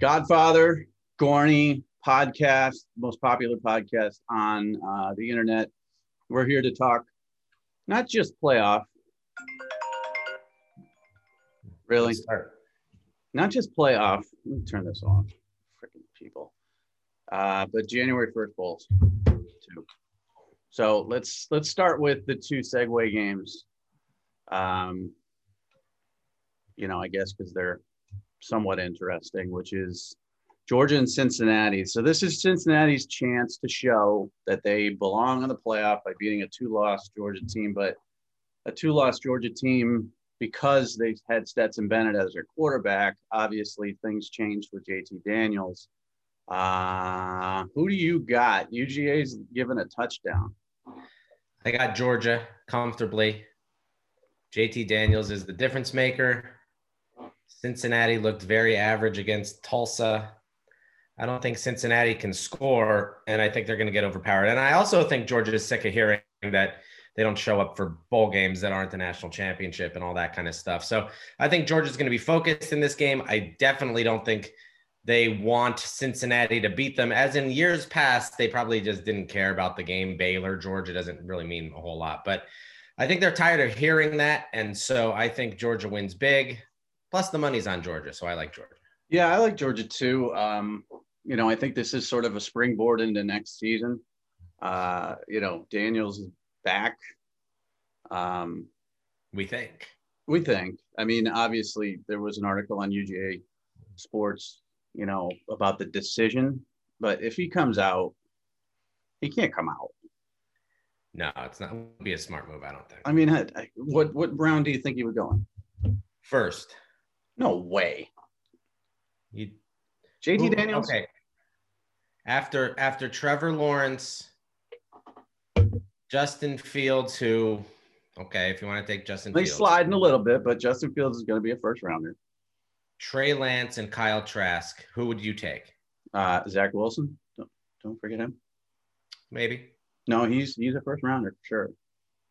Godfather, Gorney podcast, most popular podcast on uh, the internet. We're here to talk not just playoff, really, not just playoff. Let me turn this off. Freaking people. Uh, but January 1st Bulls too. So let's let's start with the two Segway games. Um, you know, I guess because they're somewhat interesting, which is Georgia and Cincinnati. So this is Cincinnati's chance to show that they belong in the playoff by beating a two-loss Georgia team, but a two-loss Georgia team because they had Stetson Bennett as their quarterback. Obviously, things changed with JT Daniels. Uh, who do you got? UGA's given a touchdown. I got Georgia comfortably. JT Daniels is the difference maker. Cincinnati looked very average against Tulsa. I don't think Cincinnati can score, and I think they're going to get overpowered. And I also think Georgia is sick of hearing that they don't show up for bowl games that aren't the national championship and all that kind of stuff. So I think Georgia's going to be focused in this game. I definitely don't think they want Cincinnati to beat them. As in years past, they probably just didn't care about the game. Baylor, Georgia doesn't really mean a whole lot, but I think they're tired of hearing that. And so I think Georgia wins big. Plus, the money's on Georgia, so I like Georgia. Yeah, I like Georgia too. Um, you know, I think this is sort of a springboard into next season. Uh, you know, Daniels is back. Um, we think. We think. I mean, obviously, there was an article on UGA Sports, you know, about the decision. But if he comes out, he can't come out. No, it's not be a smart move. I don't think. I mean, what what round do you think he would go in? First. No way. You, JT Ooh, Daniels. Okay. After after Trevor Lawrence, Justin Fields, who, okay, if you want to take Justin, he's sliding a little bit, but Justin Fields is going to be a first rounder. Trey Lance and Kyle Trask, who would you take? Uh, Zach Wilson. Don't, don't forget him. Maybe. No, he's he's a first rounder for sure.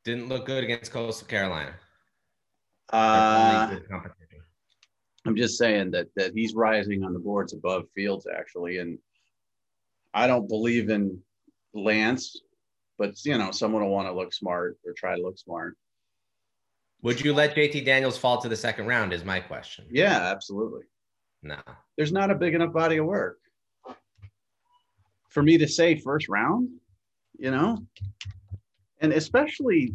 Didn't look good against Coastal Carolina. Uh, I'm just saying that that he's rising on the boards above Fields actually, and I don't believe in Lance, but you know someone will want to look smart or try to look smart. Would you let JT Daniels fall to the second round? Is my question. Yeah, absolutely. No, there's not a big enough body of work for me to say first round. You know, and especially,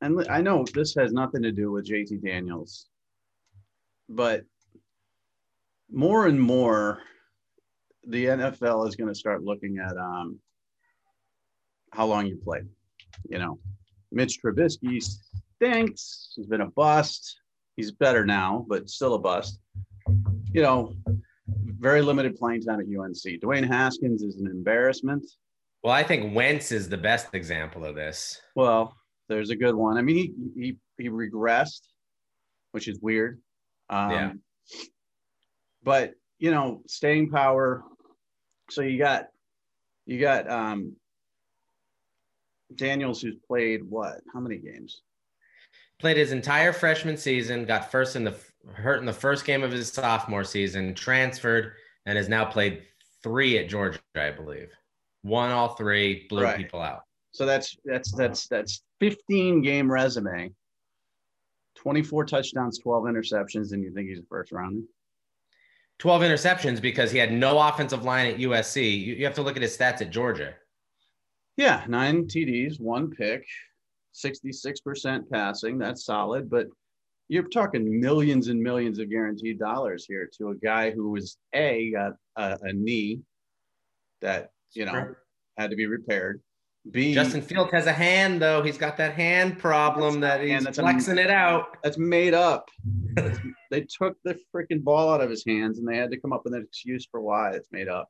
and I know this has nothing to do with JT Daniels, but more and more the NFL is going to start looking at um, how long you played. You know, Mitch Trubisky stinks. He's been a bust. He's better now, but still a bust. You know, very limited playing time at UNC. Dwayne Haskins is an embarrassment. Well, I think Wentz is the best example of this. Well, there's a good one. I mean, he he he regressed, which is weird. Um, yeah. But you know, staying power. So you got you got um, Daniels, who's played what? How many games? Played his entire freshman season. Got first in the hurt in the first game of his sophomore season. Transferred and has now played three at Georgia, I believe. Won all three, blew right. people out. So that's that's that's that's 15 game resume. 24 touchdowns, 12 interceptions, and you think he's a first rounder? 12 interceptions because he had no offensive line at USC. You, you have to look at his stats at Georgia. Yeah, nine TDs, one pick, 66% passing. That's solid, but you're talking millions and millions of guaranteed dollars here to a guy who was a got a, a knee that you know had to be repaired. B Justin Fields has a hand though. He's got that hand problem that he's that's flexing a, it out. That's made up. they took the freaking ball out of his hands and they had to come up with an excuse for why it's made up.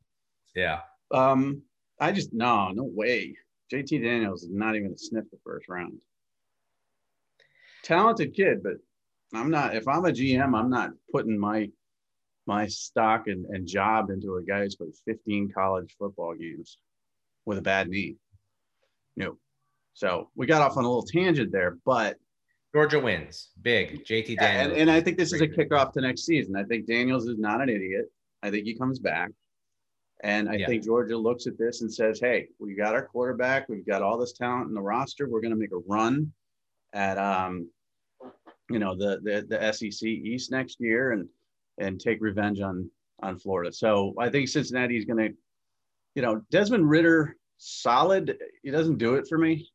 Yeah. Um, I just no, no way. JT Daniels is not even a sniff the first round. Talented kid, but I'm not. If I'm a GM, I'm not putting my my stock and, and job into a guy who's played 15 college football games with a bad knee. No. So we got off on a little tangent there, but Georgia wins big. JT Daniels. And, and I think this is a kickoff to next season. I think Daniels is not an idiot. I think he comes back. And I Yeah. think Georgia looks at this and says, hey, we got our quarterback. We've got all this talent in the roster. We're going to make a run at, um, you know, the, the, the SEC East next year and, and take revenge on, on Florida. So I think Cincinnati is going to, you know, Desmond Ridder, solid. He doesn't do it for me.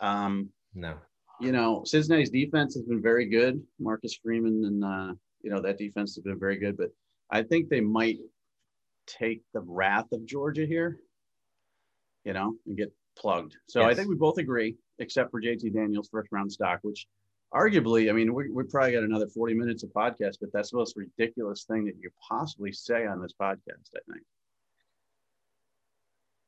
Um, No. you know, Cincinnati's defense has been very good. Marcus Freeman and uh, you know that defense has been very good, but I think they might take the wrath of Georgia here, you know, and get plugged. So I think we both agree, except for JT Daniels' first round stock, which arguably, I mean, we, we probably got another 40 minutes of podcast, but that's the most ridiculous thing that you possibly say on this podcast, I think.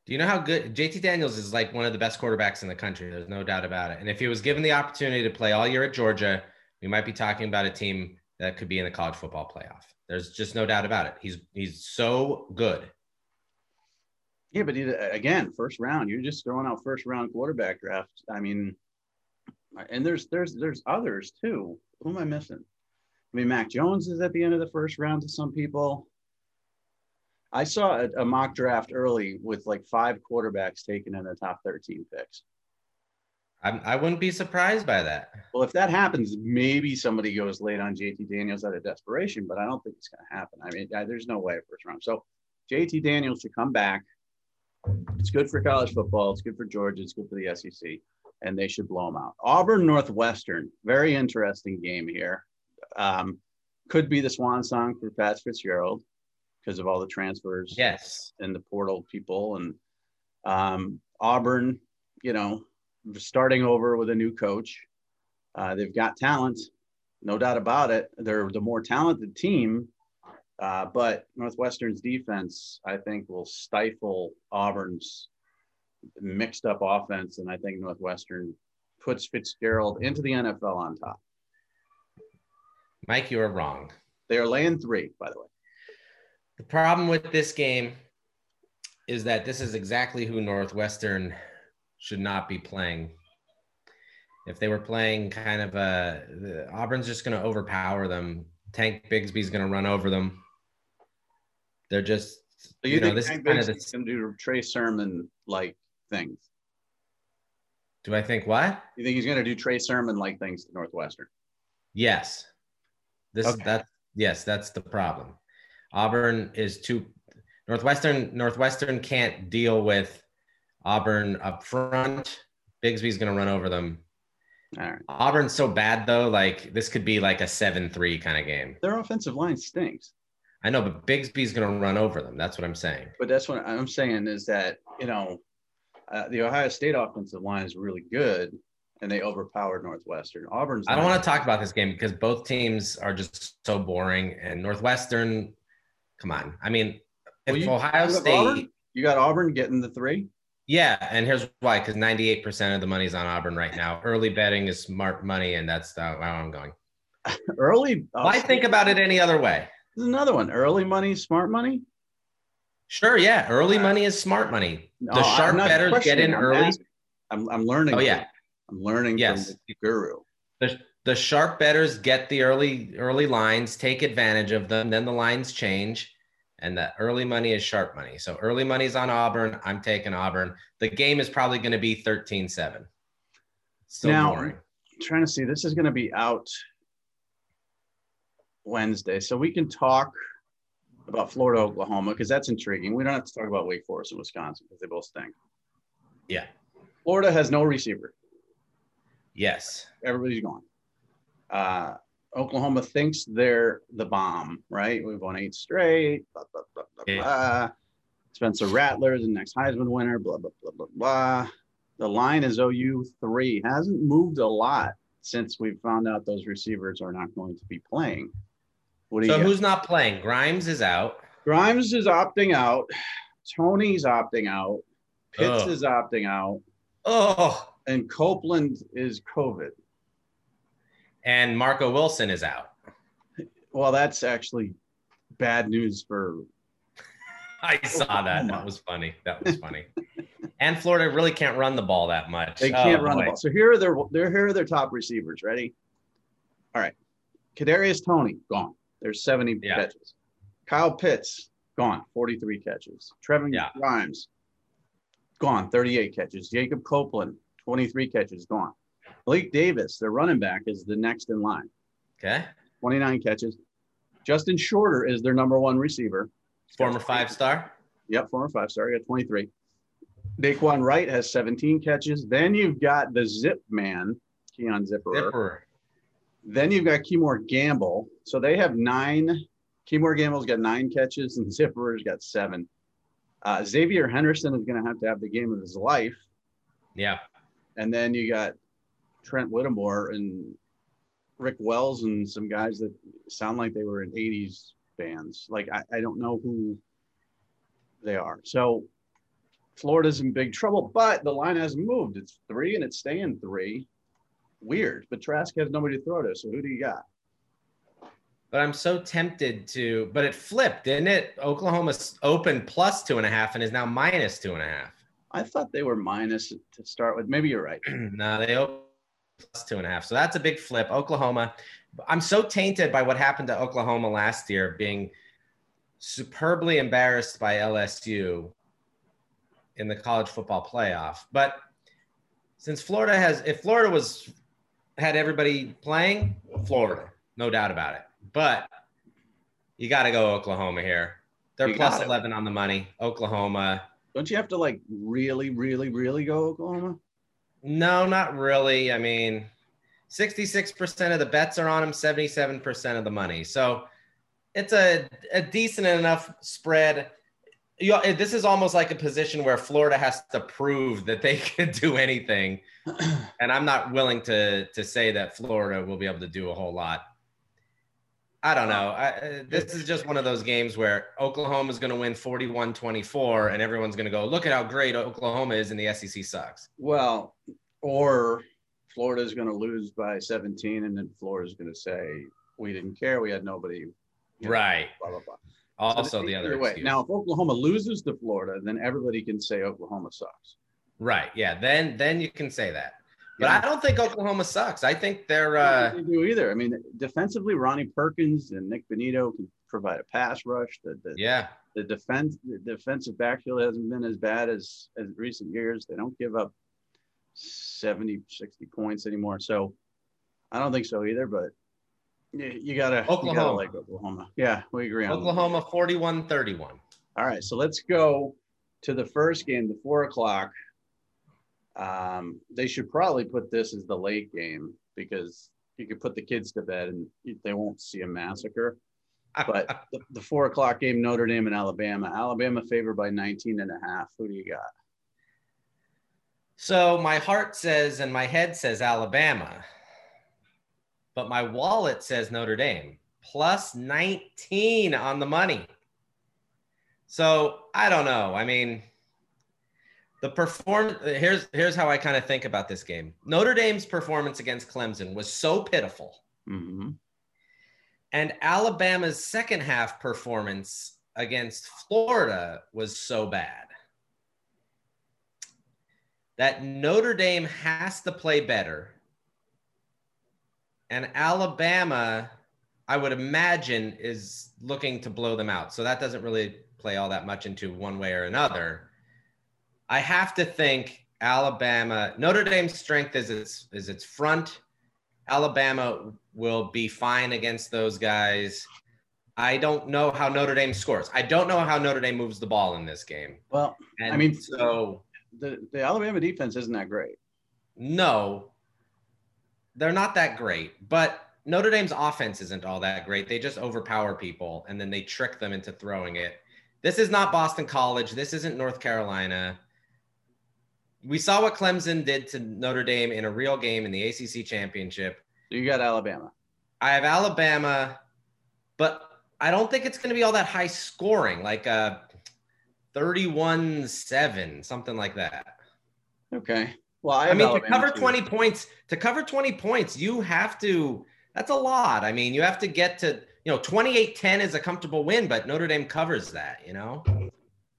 Do you know how good JT Daniels is like one of the best quarterbacks in the country? There's no doubt about it. And if he was given the opportunity to play all year at Georgia, we might be talking about a team that could be in the college football playoff. There's just no doubt about it. He's he's so good. Yeah, but again, first round, you're just throwing out first round quarterback draft. I mean, and there's there's there's others too. Who am I missing? I mean, Mac Jones is at the end of the first round to some people. I saw a, a mock draft early with like five quarterbacks taken in the top 13 picks. I'm, I wouldn't be surprised by that. Well, if that happens, maybe somebody goes late on JT Daniels out of desperation, but I don't think it's going to happen. I mean, I- there's no way first round. So JT Daniels should come back. It's good for college football. It's good for Georgia. It's good for the SEC, and they should blow them out. Auburn Northwestern, very interesting game here. Um, could be the swan song for Pat Fitzgerald because of all the transfers Yes. and the portal people and um, Auburn, you know, starting over with a new coach. Uh, they've got talent, no doubt about it. They're the more talented team, uh, but Northwestern's defense, I think, will stifle Auburn's mixed up offense, and I think Northwestern puts Fitzgerald into the NFL on top. Mike, you are wrong. They are laying three, by the way. The problem with this game is that this is exactly who Northwestern should not be playing. If they were playing kind of a, the, Auburn's just going to overpower them. Tank Bigsby's going to run over them. They're just, So you, you, know, think this is Hank kind of Bigsby's the, going to do Trey Sermon like things? do I think what? You think he's going to do Trey Sermon like things to Northwestern? Yes. This Okay. that yes, that's the problem. Auburn is too Northwestern Northwestern can't deal with Auburn up front. Bigsby's going to run over them. All right. Auburn's so bad though, like this could be like a 7-3 kind of game. Their offensive line stinks. I know, but Bigsby's going to run over them. That's what I'm saying. But that's what I'm saying is that, you know, uh, the Ohio State offensive line is really good and they overpowered Northwestern. Auburn's I don't want to talk about this game because both teams are just so boring and Northwestern come on. I mean, if Well, you- Ohio State Auburn? You got Auburn getting the three. Yeah, and here's why: because 98% of the money's on Auburn right now. Early betting is smart money, and that's how I'm going. Early. uh, Why think about it any other way? There's another one. Early money, smart money. Sure, yeah, early money is smart money. No, The sharp betters get in I'm early. asking. I'm, I'm learning. Oh yeah, I'm learning Yes. from the guru. the, the sharp betters get the early early lines, take advantage of them. Then the lines change, and the early money is sharp money. So early money's on Auburn. I'm taking Auburn. The game is probably going to be 13-7. Still Now- boring. I'm trying to see. This is going to be out Wednesday, so we can talk about Florida, Oklahoma, because that's intriguing. We don't have to talk about Wake Forest and Wisconsin because they both stink. Yeah. Florida has no receiver. Yes. Everybody's gone. Uh, Oklahoma thinks they're the bomb, right? We've won eight straight. Blah blah blah blah Yeah. blah. Spencer Rattler, is the next Heisman winner. Blah blah blah blah blah. The line is OU three. Hasn't moved a lot since we found out those receivers are not going to be playing. So who's not playing? Grimes is out. Grimes is opting out. Toney's opting out. Pitts is opting out, Oh, and Copeland is COVID. And Marco Wilson is out. Well, that's actually bad news for I saw that. That was funny. That was funny. and Florida really can't run the ball that much. They can't Oh, run the ball. So here are their here are their top receivers. Ready? All right. Kadarius Toney gone. There's 70 Yeah. catches. Kyle Pitts gone, 43 catches. Trevon Yeah. Grimes, gone, 38 catches. Jacob Copeland, 23 catches, gone. Blake Davis, their running back, is the next in line, Okay. 29 catches. Justin Shorter is their number one receiver. Former five star. Yep, former five star. He got 23. Daquan Wright has 17 catches. Then you've got the zip man, Keon Zipperer. Zipper. Then you've got Kemore Gamble. So they have nine. Kemore Gamble's got nine catches and Zipperer's got seven. Uh, Xzavier Henderson is going to have to have the game of his life. Yeah. And then you got Trent Whittemore and Rick Wells and some guys that sound like they were in 80s bands. Like, I, I don't know who they are. So Florida's in big trouble, but the line hasn't moved. It's three and it's staying three. Weird. But Trask has nobody to throw to. So who do you got? But I'm so tempted to, but it flipped, didn't it? Oklahoma opened plus two and a half and is now minus two and a half. I thought they were minus to start with. Maybe you're right. no, they opened plus two and a half. So that's a big flip. Oklahoma. I'm so tainted by what happened to Oklahoma last year, being superbly embarrassed by LSU in the college football playoff. But since Florida has, if Florida was had everybody playing, Florida, no doubt about it. But you got to go Oklahoma here. They're You 11 on the money. Oklahoma. Don't you have to like really, really, really go Oklahoma? No, not really. I mean, 66% of the bets are on them, 77% of the money. So it's a, a decent enough spread. You, eh, this is almost like a position where Florida has to prove that they can do anything. And I'm not willing to, to say that Florida will be able to do a whole lot. I don't know. I, uh, this is just one of those games where Oklahoma is going to win 41 24, and everyone's going to go, look at how great Oklahoma is, and the SEC sucks. Well, or Florida is going to lose by 17, and then Florida is going to say, we didn't care. We had nobody. you know, Right. Blah, blah, blah. Also, So the other way. excuse. Now, if Oklahoma loses to Florida, then everybody can say Oklahoma sucks. right? Yeah. Then then you can say that. But Yeah. I don't think Oklahoma sucks. I think they're. Uh they do either. I mean, defensively, Ronnie Perkins and Nik Bonitto can provide a pass rush. The, the, Yeah. the defense, the defensive backfield hasn't been as bad as, as recent years. They don't give up 70, 60 points anymore. So I don't think so either, but you, you gotta, you gotta Oklahoma. like Oklahoma. Yeah, we agree on. Oklahoma 41 31. All right, so let's go to the first game, the four o'clock. Um, they should probably put this as the late game because you could put the kids to bed and they won't see a massacre. But the, the four o'clock game, Notre Dame and Alabama. Alabama favored by 19 and a half. Who do you got? So my heart says and my head says Alabama, but my wallet says Notre Dame plus 19 on the money. So I don't know. I mean, the perform here's here's how I kind of think about this game. Notre Dame's performance against Clemson was so pitiful. Mm-hmm. And Alabama's second half performance against Florida was so bad that Notre Dame has to play better. And Alabama, I would imagine, is looking to blow them out. So that doesn't really play all that much into one way or another. I have to think Alabama, Notre Dame's strength is its is its front. Alabama will be fine against those guys. I don't know how Notre Dame scores. I don't know how Notre Dame moves the ball in this game. Well, And I mean- so the, the Alabama defense isn't that great. no, they're not that great. But Notre Dame's offense isn't all that great. They just overpower people and then they trick them into throwing it. This is not Boston College. This isn't North Carolina. We saw what Clemson did to Notre Dame in a real game in the ACC championship. You got Alabama. I have Alabama, but I don't think it's going to be all that high scoring, like uh 31-7, something like that. Okay. Well, I, I, mean, to cover too. 20 points, to cover 20 points, you have to that's a lot. I mean, you have to get to, you know, 28-10 is a comfortable win, but Notre Dame covers that, you know?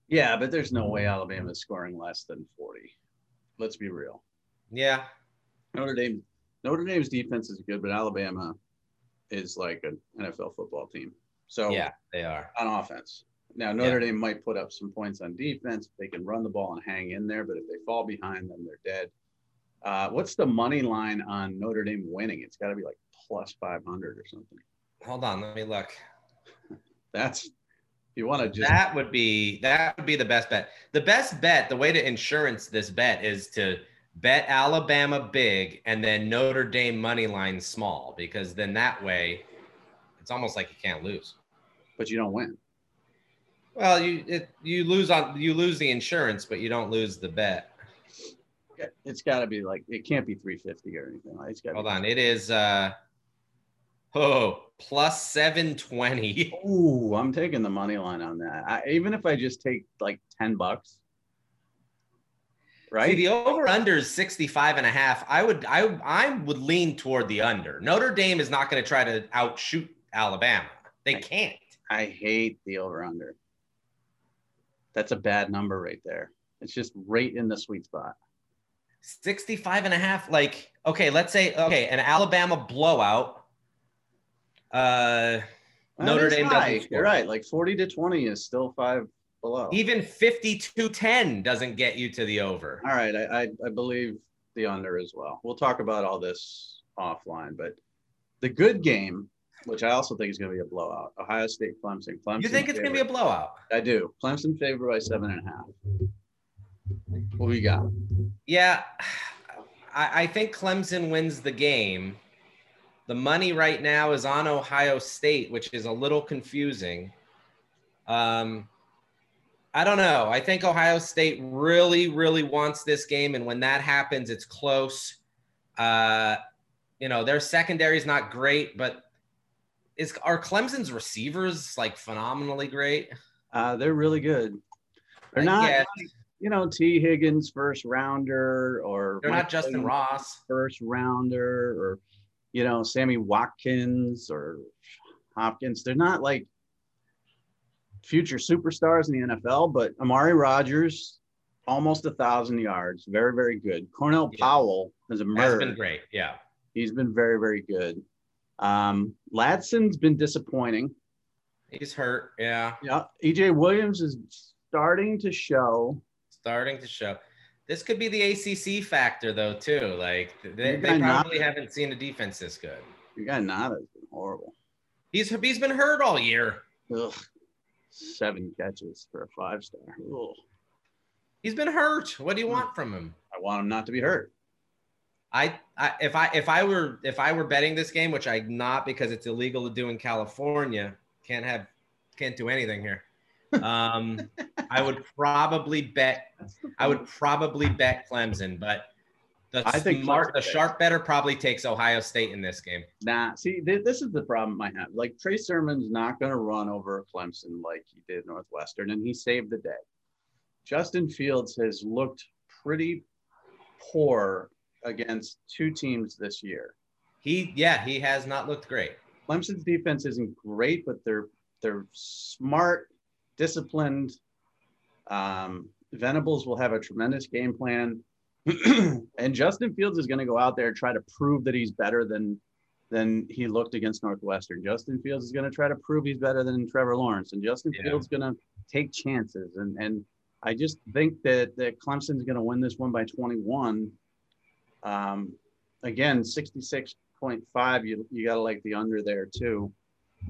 Yeah, but there's no way Alabama is scoring less than 40. Let's be real. Yeah. Notre Dame Notre Dame's defense is good, but Alabama is like an NFL football team. So Yeah, they are. on offense. Now Notre Dame might put up some points on defense. They can run the ball and hang in there, but if they fall behind, then they're dead. Uh, what's the money line on Notre Dame winning? It's got to be like plus 500 or something. Hold on, let me look. That's you want to just that would be that would be the best bet. The best bet, the way to insurance this bet is to bet Alabama big and then Notre Dame money line small because then that way it's almost like you can't lose. But you don't win. Well, you it, you lose on you lose the insurance, but you don't lose the bet. It's got to be like it can't be 350 or anything. Like it's got. Hold on, it is uh oh plus 720. Ooh, I'm taking the money line on that. I, even if I just take like 10 bucks. Right. See, the over under is 65 and a half. I would I I would lean toward the under. Notre Dame is not going to try to outshoot Alabama. They can't. I hate the over under. That's a bad number right there. It's just right in the sweet spot. 65 and a half. Like, okay, let's say, okay, an Alabama blowout. Uh, Notre Dame high. doesn't score. You're right. Like 40 to 20 is still five below. Even 52 10 doesn't get you to the over. All right. I, I, I believe the under as well. We'll talk about all this offline, but the good game, which I also think is going to be a blowout, Ohio State Clemson. Clemson You think it's going to be a blowout? I do. Clemson favored by seven and a half. What we got? Yeah, I, I think Clemson wins the game. The money right now is on Ohio State, which is a little confusing. Um, I don't know. I think Ohio State really, really wants this game, and when that happens, it's close. Uh, you know, their secondary is not great, but is are Clemson's receivers like phenomenally great? Uh, they're really good. They're I not, guess. you know, Tee Higgins first rounder or They're Mike not Justin Ross. first rounder or, you know, Sammy Watkins or Hopkins. They're not like future superstars in the NFL, but Amari Rodgers, almost a thousand yards, very, very good. Cornell Yeah. Powell has Has emerged. been great. Yeah. He's been very, very good. Um, Ladson's been disappointing. He's hurt. Yeah. Yeah, EJ Williams is starting to show. starting to show. This could be the ACC factor though too. Like they, they got not- probably haven't seen a defense this good. Your guy Ngata has been horrible. He's he's been hurt all year. Ugh, seven catches for a five star. Ugh. He's been hurt. What do you want from him? I want him not to be hurt. I, I if I if I were if I were betting this game, which I'm not because it's illegal to do in California, can't have can't do anything here. Um, I would probably bet I would probably bet Clemson, but the I think smart, the sharp better probably takes Ohio State in this game. Nah, see, th- this is the problem I have. Like Trey Sermon's not going to run over Clemson like he did Northwestern, and he saved the day. Justin Fields has looked pretty poor against two teams this year. He, yeah, he has not looked great. Clemson's defense isn't great, but they're they're smart, disciplined. Um, Venables will have a tremendous game plan, and Justin Fields is going to go out there and try to prove that he's better than than he looked against Northwestern. Justin Fields is going to try to prove he's better than Trevor Lawrence, and Justin Yeah. Fields is going to take chances. And and I just think that that Clemson's going to win this one by 21. Um, again, 66.5. You you got to like the under there too.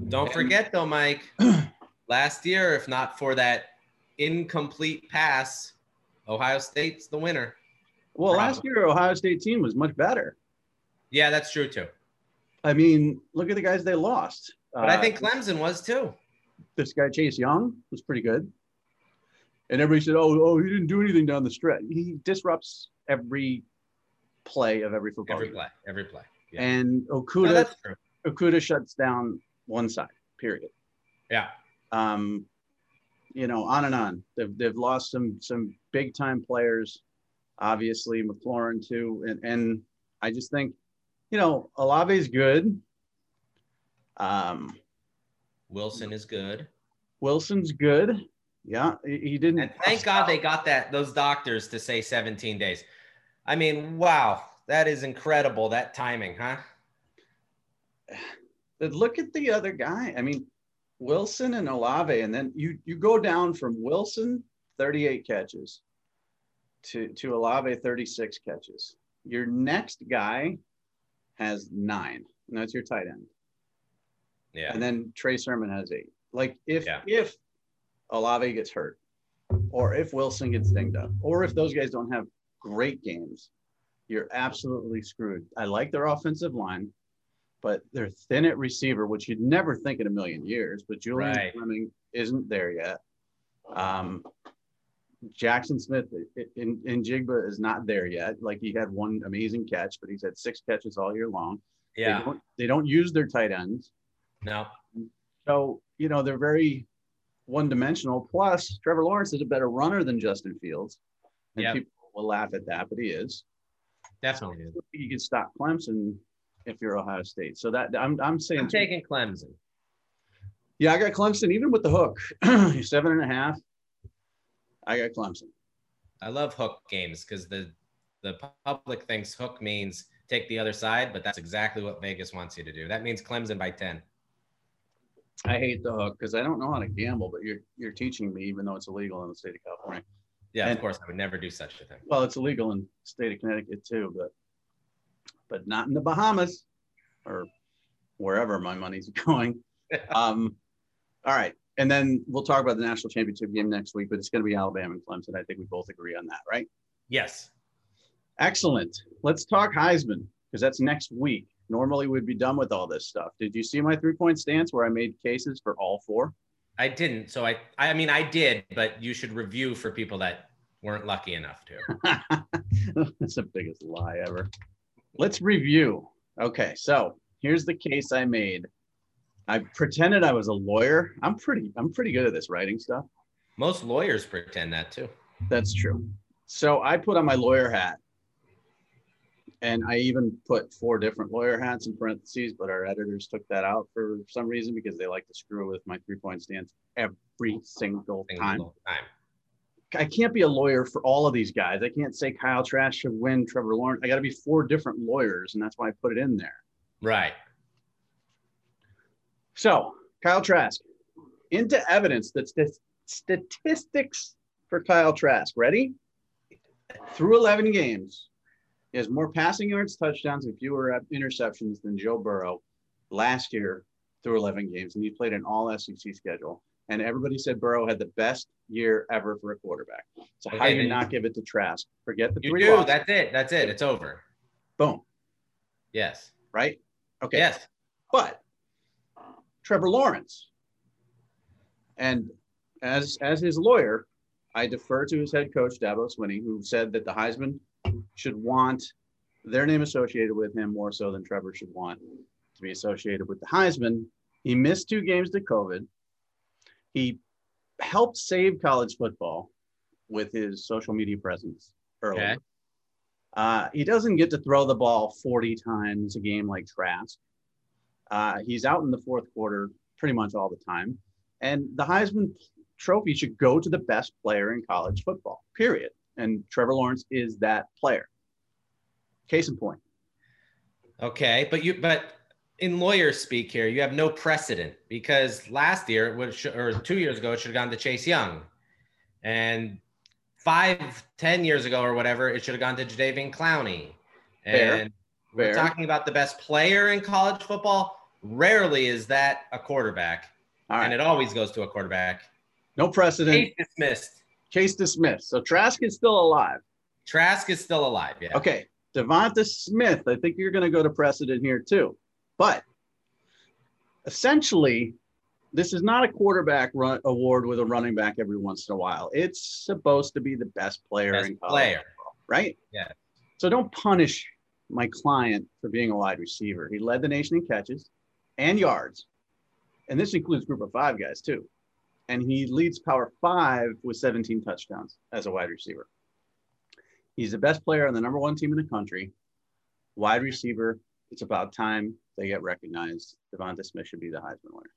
Don't forget though, Mike. last year, if not for that incomplete pass, Ohio State's the winner. Well, last year Ohio State team was much better. Yeah, that's true too. I mean, look at the guys they lost. But I Uh, think Clemson was too. this guy Chase Young was pretty good. And everybody said, "Oh, oh, he didn't do anything down the stretch." He disrupts every play of every football Every game. play, every play. Yeah, And No, Okudah, true. Okudah shuts down one side. Period. Yeah, Um, you know, on and on. They've they've lost some some big time players, obviously McLaurin too, and and I just think, you know, Olave's good. Um, Wilson is good. Wilson's good. Yeah, he, he didn't. And thank God they got that those doctors to say 17 days. I mean, wow, that is incredible. That timing, huh? But look at the other guy. I mean, Wilson and Olave, and then you you go down from Wilson 38 catches to to Olave 36 catches. Your next guy has nine, and that's your tight end. Yeah. And then Trey Sermon has eight. Like if Yeah. if Olave gets hurt, or if Wilson gets dinged up, or if those guys don't have great games, you're absolutely screwed. I like their offensive line, but they're thin at receiver, which you'd never think in a million years. But Julian Right. Fleming isn't there yet. Um, Jackson Smith in, in Jigba is not there yet. Like he had one amazing catch, but he's had six catches all year long. They Yeah. don't, they don't use their tight ends. No. So, you know, they're very one dimensional. Plus, Trevor Lawrence is a better runner than Justin Fields. And Yep. people will laugh at that, but he is. Definitely. You can stop Clemson if you're Ohio State. So that I'm I'm saying I'm taking Clemson. yeah, I got Clemson even with the hook. Seven and a half. I got Clemson. I love hook games because the the public thinks hook means take the other side, but that's exactly what Vegas wants you to do. That means Clemson by 10. I hate the hook because I don't know how to gamble, but you're you're teaching me, even though it's illegal in the state of California. Yeah, And- of course, I would never do such a thing. Well, it's illegal in the state of Connecticut too, but but not in the Bahamas or wherever my money's going. um, all right, and then we'll talk about the national championship game next week, but it's going to be Alabama and Clemson. I think we both agree on that, right? Yes. Excellent. Let's talk Heisman because that's next week. Normally we'd be done with all this stuff. Did you see my three point stance where I made cases for all four? I didn't. So I, I mean, I did, but you should review for people that weren't lucky enough to. That's the biggest lie ever. Let's review. Okay, so here's the case I made. I pretended I was a lawyer. I'm pretty I'm pretty good at this writing stuff. Most lawyers pretend that too. That's true. So I put on my lawyer hat. And I even put four different lawyer hats in parentheses, but our editors took that out for some reason because they like to screw with my three point stance every single Single time. time. I can't be a lawyer for all of these guys. I can't say Kyle Trask should win Trevor Lawrence. I got to be four different lawyers, and that's why I put it in there. Right. So, Kyle Trask, into evidence that st- statistics for Kyle Trask. Ready? Through 11 games, he has more passing yards, touchdowns, and fewer interceptions than Joe Burrow last year through 11 games. And he played an all SEC schedule. And everybody said Burrow had the best year ever for a quarterback. So, how Okay, do you not give it to Trask? Forget the You three do. losses. That's it. That's it. It's over. Boom. Yes. Right? Okay. Yes. but Trevor Lawrence. And as as his lawyer, I defer to his head coach Dabo Swinney, who said that the Heisman should want their name associated with him more so than Trevor should want to be associated with the Heisman. He missed two games to COVID. He helped save college football with his social media presence early. Okay. Uh, he doesn't get to throw the ball 40 times a game like Trask. Uh, he's out in the fourth quarter pretty much all the time. And the Heisman Trophy should go to the best player in college football, period. And Trevor Lawrence is that player. Case in point. Okay, but you but in lawyer speak here, you have no precedent because last year, which or two years ago, it should have gone to Chase Young, and five, ten years ago or whatever, it should have gone to Jadeveon Clowney. Fair, And we're fair. talking about the best player in college football. Rarely is that a quarterback, All and it always goes to a quarterback. No precedent. Case dismissed. Case dismissed. So Trask is still alive. Trask is still alive. Yeah. Okay. Devonta Smith, I think you're going to go to precedent here too. But essentially, this is not a quarterback run, award with a running back every once in a while. It's supposed to be the best player Best in college, player. right? Yeah. So don't punish my client for being a wide receiver. He led the nation in catches and yards. And this includes group of five guys too. And he leads Power Five with 17 touchdowns as a wide receiver. He's the best player on the number one team in the country. Wide receiver. It's about time they get recognized. Devonta Smith should be the Heisman winner.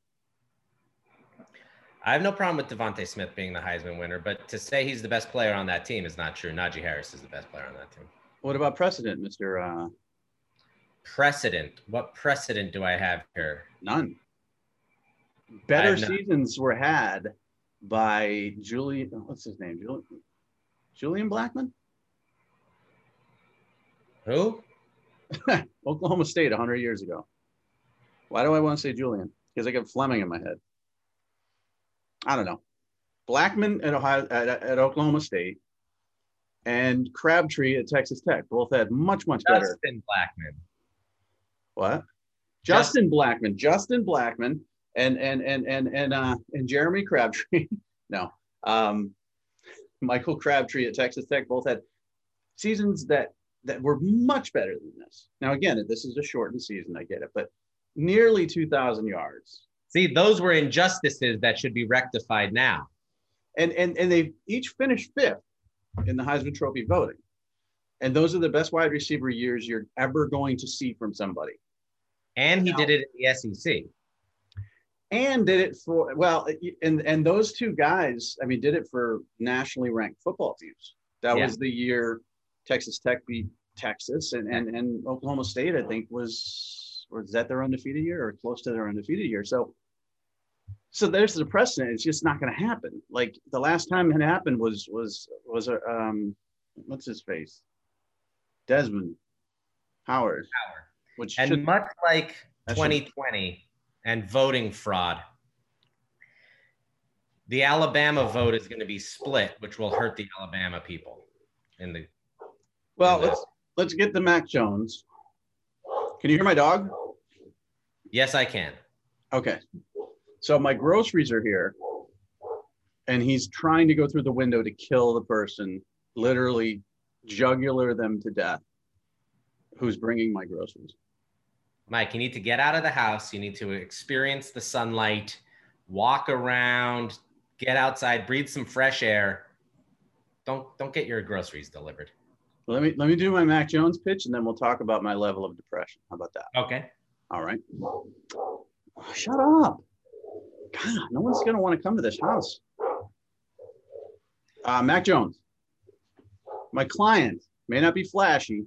I have no problem with DeVonta Smith being the Heisman winner, but to say he's the best player on that team is not true. Najee Harris is the best player on that team. What about precedent, Mr. Uh, Precedent. What precedent do I have here? None? better seasons were had by Julian. What's his name? Julian, Julian Blackmon. Who? Oklahoma State 100 years ago. Why do I want to say Julian? Because I got Fleming in my head. I don't know. Blackmon at Ohio at, at Oklahoma State and Crabtree at Texas Tech both had much much Justin better. Justin Blackmon. What? Justin, Justin Blackmon. Justin Blackmon and and and and and uh and Jeremy Crabtree. no. Um Michael Crabtree at Texas Tech both had seasons that that were much better than this. Now again, this is a shortened season, I get it, but nearly 2,000 yards. See, those were injustices that should be rectified now. And and and they each finished fifth in the Heisman Trophy voting. And those are the best wide receiver years you're ever going to see from somebody. And he now, did it in the SEC. And did it for well, and and those two guys, I mean, did it for nationally ranked football teams. That yeah. was the year Texas Tech beat Texas, and and and Oklahoma State, I think, was was that their undefeated year or close to their undefeated year. So so there's the precedent. It's just not going to happen. Like the last time it happened was was was a um, what's his face, Desmond Howard. Howard. Which and should, much like 2020 should, and voting fraud, the Alabama vote is going to be split, which will hurt the Alabama people. In the well, let's let's get the Mac Jones. Can you hear my dog? Yes, I can. Okay. So my groceries are here, and he's trying to go through the window to kill the person, literally jugular them to death, who's bringing my groceries. Mike, you need to get out of the house. You need to experience the sunlight, walk around, get outside, breathe some fresh air. Don't don't get your groceries delivered. Let me let me do my Mac Jones pitch, and then we'll talk about my level of depression. How about that? Okay. All right. shut up. God, no one's going to want to come to this house. Uh, Mac Jones, my client may not be flashy,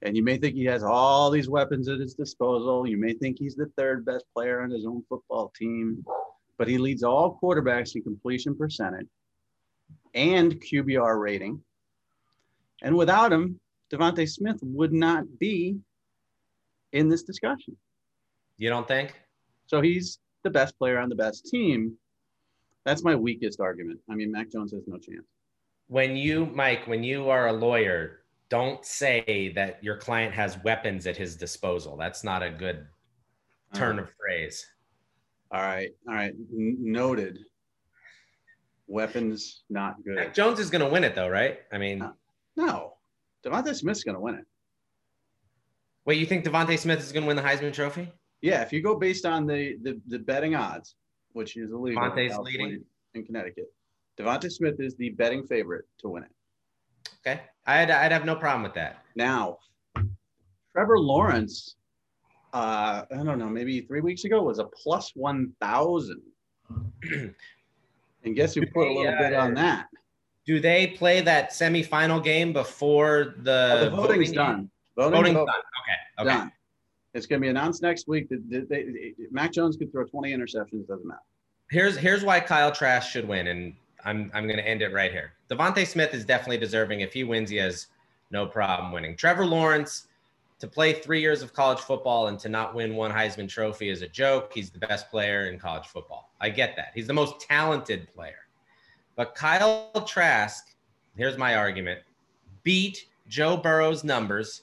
and you may think he has all these weapons at his disposal. You may think he's the third best player on his own football team, but he leads all quarterbacks in completion percentage and QBR rating. And without him, DeVonta Smith would not be in this discussion. You don't think? So he's the best player on the best team. That's my weakest argument. I mean, Mac Jones has no chance. When you, Mike, when you are a lawyer, don't say that your client has weapons at his disposal. That's not a good turn of phrase. All right. All right. N- noted. Weapons not good. Mac Jones is going to win it, though, right? I mean, no. No. DeVonta Smith's going to win it. Wait, you think DeVonta Smith is going to win the Heisman Trophy? Yeah, if you go based on the the, the betting odds, which is illegal DeVonta's leading in Connecticut, DeVonta Smith is the betting favorite to win it. Okay, I'd I'd have no problem with that. Now, Trevor Lawrence, uh, I don't know, maybe three weeks ago was a plus one thousand. and guess who put a little uh, bit on that? Do they play that semifinal game before the, oh, the voting's voting done? Voting voting's done. Okay. Okay. Done. It's going to be announced next week. That they, they, Mac Jones could throw 20 interceptions. Doesn't matter. Here's here's why Kyle Trask should win, and I'm I'm going to end it right here. DeVonta Smith is definitely deserving. If he wins, he has no problem winning. Trevor Lawrence to play three years of college football and to not win one Heisman Trophy is a joke. He's the best player in college football. I get that. He's the most talented player. But Kyle Trask, here's my argument, beat Joe Burrow's numbers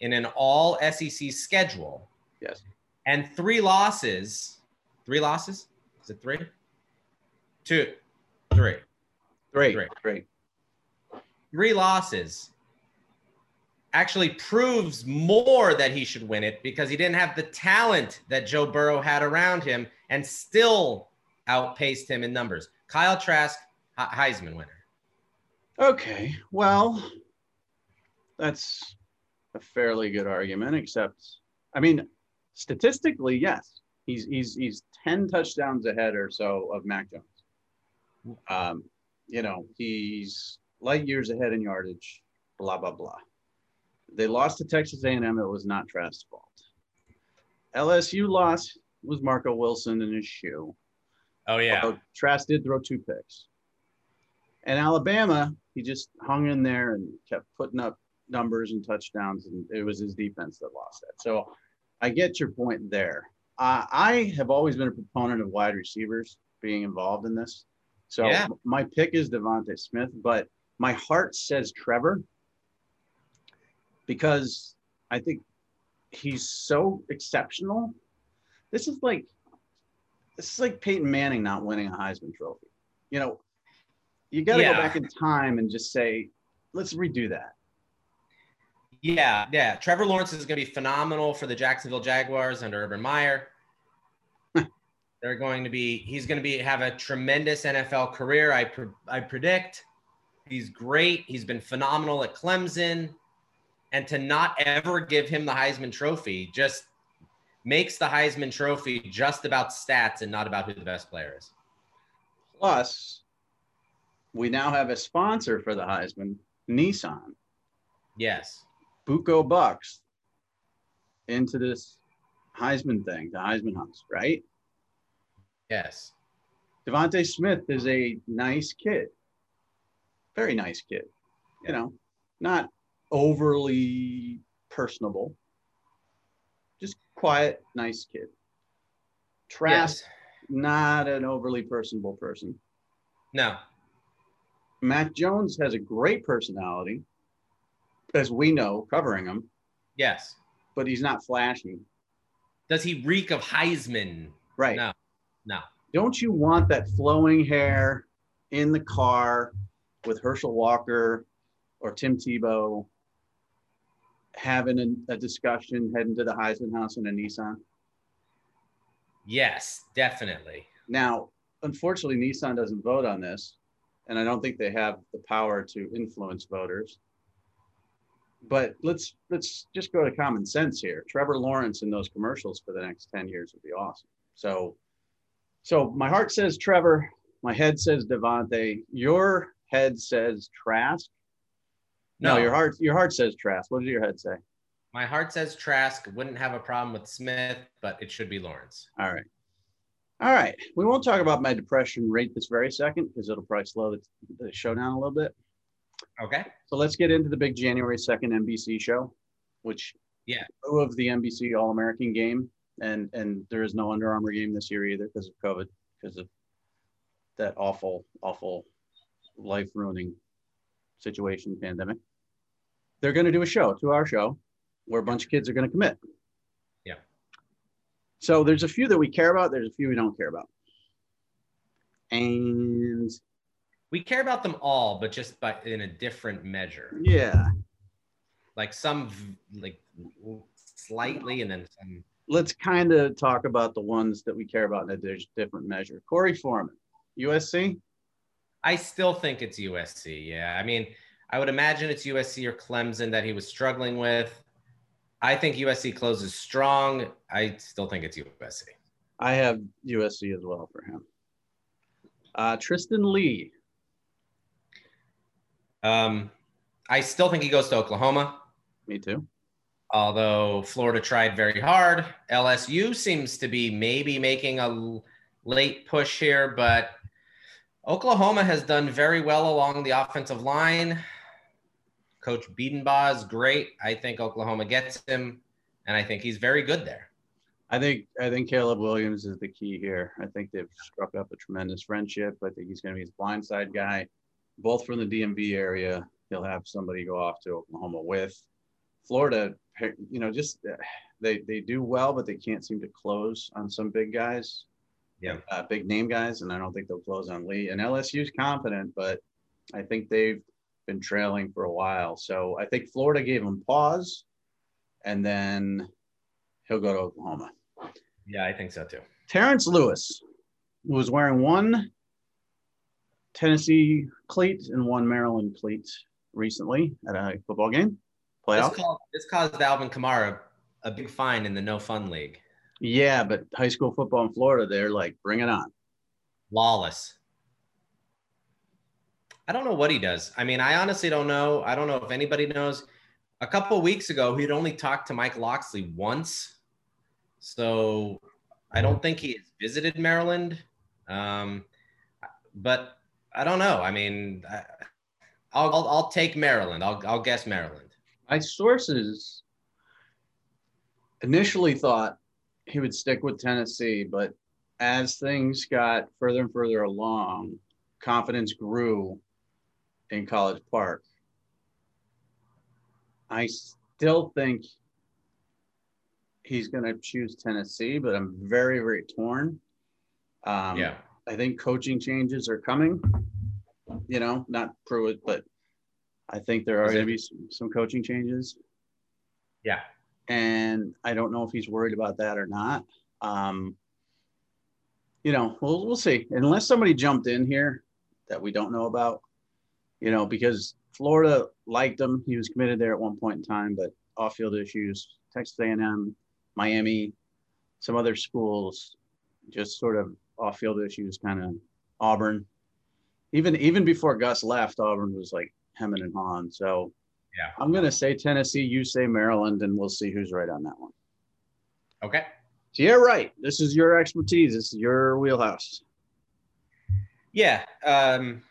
in an all SEC schedule. Yes. And three losses. Three losses? Is it three? Two. Three. Three. Three. Three. Three losses actually proves more that he should win it because he didn't have the talent that Joe Burrow had around him and still outpaced him in numbers. Kyle Trask, Heisman winner. Okay. Well, that's a fairly good argument, except, I mean, statistically, yes, he's he's he's ten touchdowns ahead or so of Mac Jones. Um, you know, he's light years ahead in yardage. Blah blah blah. They lost to Texas A&M. It was not Trask's fault. LSU lost. was Marco Wilson in his shoe. Oh yeah. Although Trask did throw two picks. And Alabama, he just hung in there and kept putting up numbers and touchdowns, and it was his defense that lost that. So I get your point there. Uh, I have always been a proponent of wide receivers being involved in this. So Yeah. my pick is DeVonta Smith, but my heart says Trevor because I think he's so exceptional. This is like this is like Peyton Manning not winning a Heisman Trophy. You know, you got to Yeah. go back in time and just say, let's redo that. Yeah, yeah. Trevor Lawrence is going to be phenomenal for the Jacksonville Jaguars under Urban Meyer. They're going to be. He's going to be have a tremendous NFL career. I pre- I predict. He's great. He's been phenomenal at Clemson, and to not ever give him the Heisman Trophy just makes the Heisman Trophy just about stats and not about who the best player is. Plus, we now have a sponsor for the Heisman, Nissan. Yes. Buco Bucks into this Heisman thing, the Heisman hunts, right? Yes. DeVonta Smith is a nice kid, very nice kid. You know, not overly personable, just quiet, nice kid. Trask, Yes. not an overly personable person. No. Mac Jones has a great personality, as we know, covering him, Yes. but he's not flashy. Does he reek of Heisman? Right. No. No. Don't you want that flowing hair in the car with Herschel Walker or Tim Tebow having a, a discussion heading to the Heisman house in a Nissan? Yes, definitely. Now, unfortunately, Nissan doesn't vote on this, and I don't think they have the power to influence voters. But let's let's just go to common sense here. Trevor Lawrence in those commercials for the next 10 years would be awesome. So so my heart says Trevor, my head says DeVonta, your head says Trask. No, No. your heart your heart says Trask. What does your head say? My heart says Trask wouldn't have a problem with Smith, but it should be Lawrence. All right. All right. We won't talk about my depression rate this very second because it'll probably slow the, the show down a little bit. Okay. So let's get into the big January 2nd NBC show, which Yeah. of the NBC All American game. And and there is no Under Armour game this year either because of COVID, because of that awful, awful life ruining situation pandemic. They're going to do a show, two hour show, where a bunch of kids are going to commit. So there's a few that we care about, there's a few we don't care about. And We care about them all, but just by in a different measure. yeah, Like some like slightly, and then some. let's kind of talk about the ones that we care about in a different measure. Corey Foreman, USC. I still think it's USC. Yeah, I mean, I would imagine it's USC or Clemson that he was struggling with. I think USC closes strong. I still think it's USC. I have USC as well for him. Uh, Tristan Lee. Um, I still think he goes to Oklahoma. Me too. although Florida tried very hard. LSU seems to be maybe making a late push here, but Oklahoma has done very well along the offensive line. Coach Bedenbaugh is great. I think Oklahoma gets him, and I think he's very good there. I think I think Caleb Williams is the key here. I think they've struck up a tremendous friendship. I think he's going to be his blindside guy, both from the DMV area. He'll have somebody go off to Oklahoma with. Florida, you know, just uh, they they do well, but they can't seem to close on some big guys. Yeah. uh, big name guys, and I don't think they'll close on Lee. And LSU's confident, but I think they've been trailing for a while. So I think Florida gave him pause, and then he'll go to Oklahoma. Yeah, I think so too. Terrence Lewis was wearing one Tennessee cleat and one Maryland cleat recently at a football game. This, Playoff. called, this caused Alvin Kamara a big fine in the no fun league. Yeah, but high school football in Florida, they're like, bring it on. Lawless. I don't know what he does. I mean, I honestly don't know. I don't know if anybody knows. A couple weeks ago, he'd only talked to Mike Locksley once. So I don't think he has visited Maryland, um, but I don't know. I mean, I, I'll, I'll, I'll take Maryland. I'll I'll guess Maryland. My sources initially thought he would stick with Tennessee, but as things got further and further along, confidence grew in College Park. I still think he's going to choose Tennessee, but I'm very, very torn. Um, Yeah. I think coaching changes are coming. You know, not Pruitt, but I think there are going to be some, some coaching changes. Yeah. And I don't know if he's worried about that or not. Um, you know, we'll we'll see. Unless somebody jumped in here that we don't know about, you know, because Florida liked him. He was committed there at one point in time, but off-field issues, Texas A&M, Miami, some other schools, just sort of off-field issues, kind of Auburn. Even even before Gus left, Auburn was like hemming and hawing. So Yeah. I'm gonna say Tennessee, you say Maryland, and we'll see who's right on that one. Okay. So you're right. This is your expertise. This is your wheelhouse. Yeah. Um,